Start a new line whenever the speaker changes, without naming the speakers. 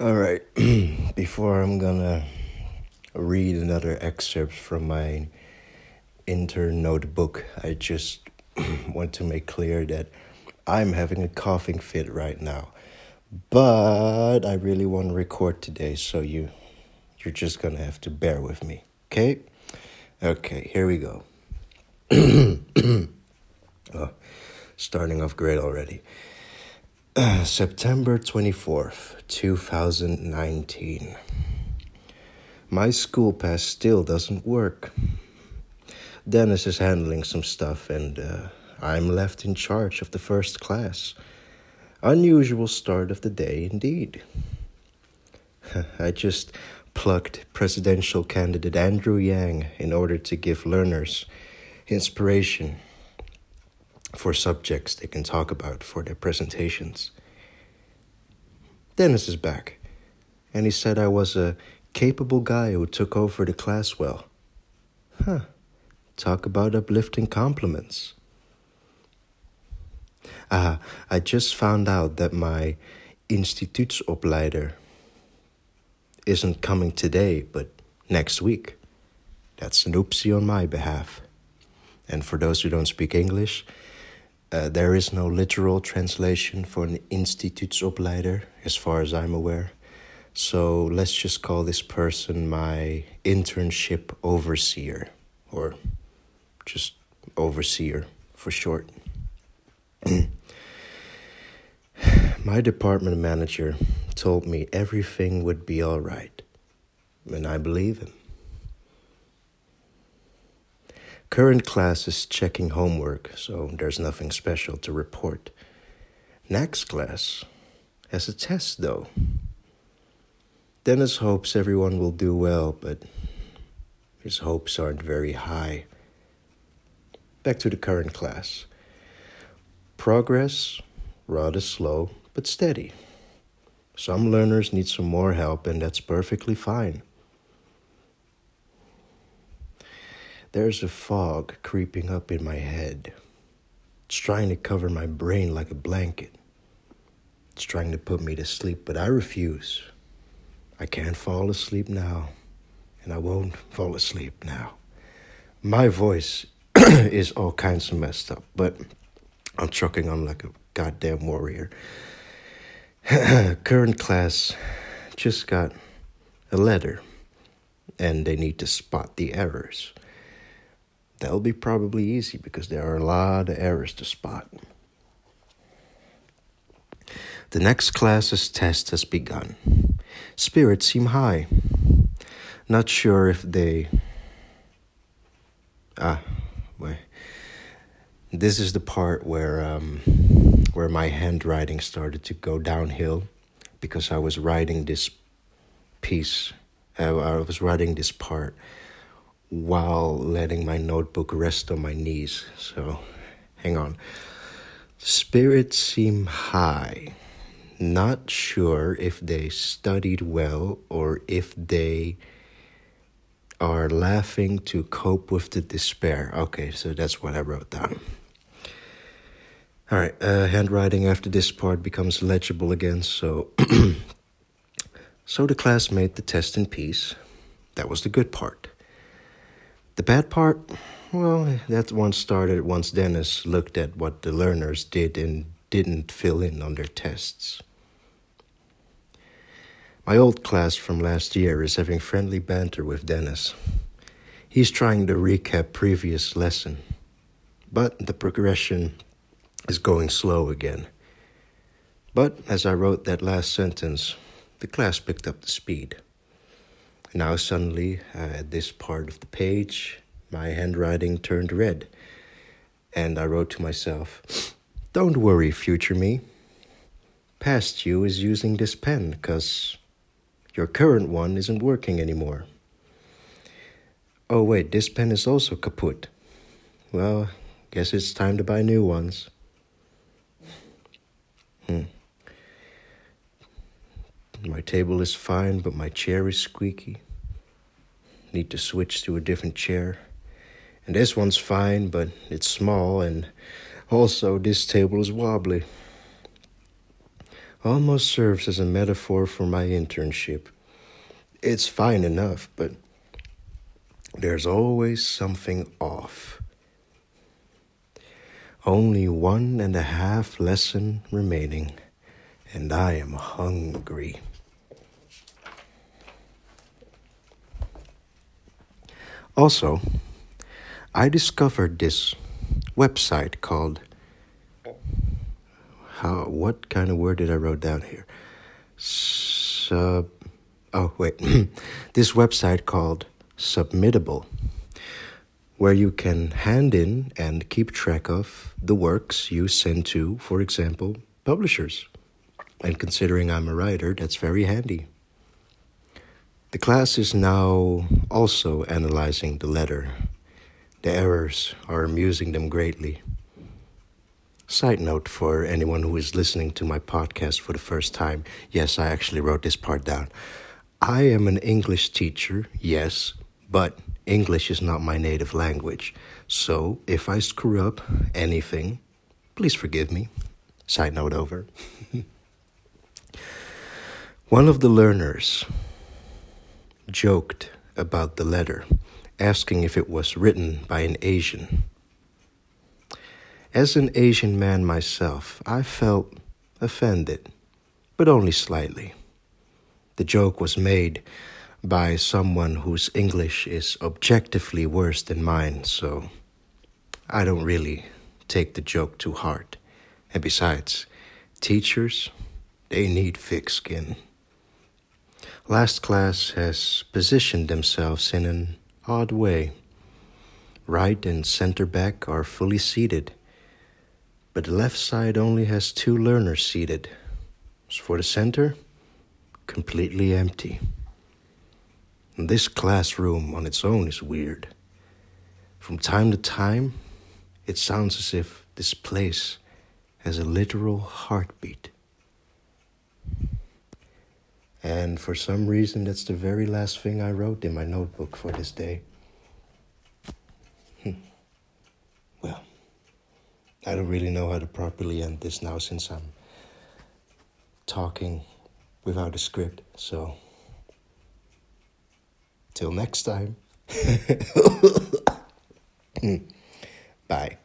All right, before I'm gonna read another excerpt from my intern notebook, I just want to make clear that I'm having a coughing fit right now. But I really want to record today, so you you're just gonna have to bear with me, okay? Okay, here we go. oh, starting off great already. September 24th, 2019. My school pass still doesn't work. Dennis is handling some stuff, and uh, I'm left in charge of the first class. Unusual start of the day, indeed. I just plucked presidential candidate Andrew Yang in order to give learners inspiration for subjects they can talk about for their presentations. Dennis is back, and he said I was a capable guy who took over the class well. Huh. Talk about uplifting compliments. Ah, I just found out that my instituutsopleider isn't coming today, but next week. That's an oopsie on my behalf. And for those who don't speak English, uh, there is no literal translation for an instituutsopleider, as far as I'm aware. So let's just call this person my internship overseer, or just overseer for short. my department manager told me everything would be all right, and I believe him. Current class is checking homework, so there's nothing special to report. Next class has a test, though. Dennis hopes everyone will do well, but his hopes aren't very high. Back to the current class. Progress, rather slow, but steady. Some learners need some more help, and that's perfectly fine. There's a fog creeping up in my head. It's trying to cover my brain like a blanket. It's trying to put me to sleep, but I refuse. I can't fall asleep now, and I won't fall asleep now. My voice is all kinds of messed up, but I'm trucking on like a goddamn warrior. Current class just got a letter, and they need to spot the errors. That'll be probably easy because there are a lot of errors to spot. The next class's test has begun. Spirits seem high. Not sure if they. Ah, wait. This is the part where um, where my handwriting started to go downhill because I was writing this piece. Uh, I was writing this part while letting my notebook rest on my knees. So, hang on. Spirits seem high. Not sure if they studied well or if they are laughing to cope with the despair. Okay, so that's what I wrote down. All right, uh, handwriting after this part becomes legible again, so. so the class made the test in peace. That was the good part. The bad part, well, that one started once Dennis looked at what the learners did and didn't fill in on their tests. My old class from last year is having friendly banter with Dennis. He's trying to recap previous lesson, but the progression is going slow again. But as I wrote that last sentence, the class picked up the speed. Now, suddenly, uh, at this part of the page, my handwriting turned red. And I wrote to myself, Don't worry, future me. Past you is using this pen because your current one isn't working anymore. Oh, wait, this pen is also kaput. Well, guess it's time to buy new ones. My table is fine, but my chair is squeaky. Need to switch to a different chair. And this one's fine, but it's small, and also this table is wobbly. almost serves as a metaphor for my internship. It's fine enough, but there's always something off. Only one and a half lesson remaining, and I am hungry. Also, I discovered this website called how what kind of word did I wrote down here? Sub oh wait this website called Submittable where you can hand in and keep track of the works you send to, for example, publishers. And considering I'm a writer, that's very handy. The class is now also analyzing the letter. The errors are amusing them greatly. Side note for anyone who is listening to my podcast for the first time yes, I actually wrote this part down. I am an English teacher, yes, but English is not my native language. So if I screw up anything, please forgive me. Side note over. One of the learners joked about the letter, asking if it was written by an Asian. As an Asian man myself, I felt offended, but only slightly. The joke was made by someone whose English is objectively worse than mine, so I don't really take the joke too hard. And besides, teachers, they need thick skin. Last class has positioned themselves in an odd way. Right and center back are fully seated, but the left side only has two learners seated. As for the center, completely empty. And this classroom on its own is weird. From time to time, it sounds as if this place has a literal heartbeat. And for some reason, that's the very last thing I wrote in my notebook for this day. Hmm. Well, I don't really know how to properly end this now since I'm talking without a script. So, till next time. Bye.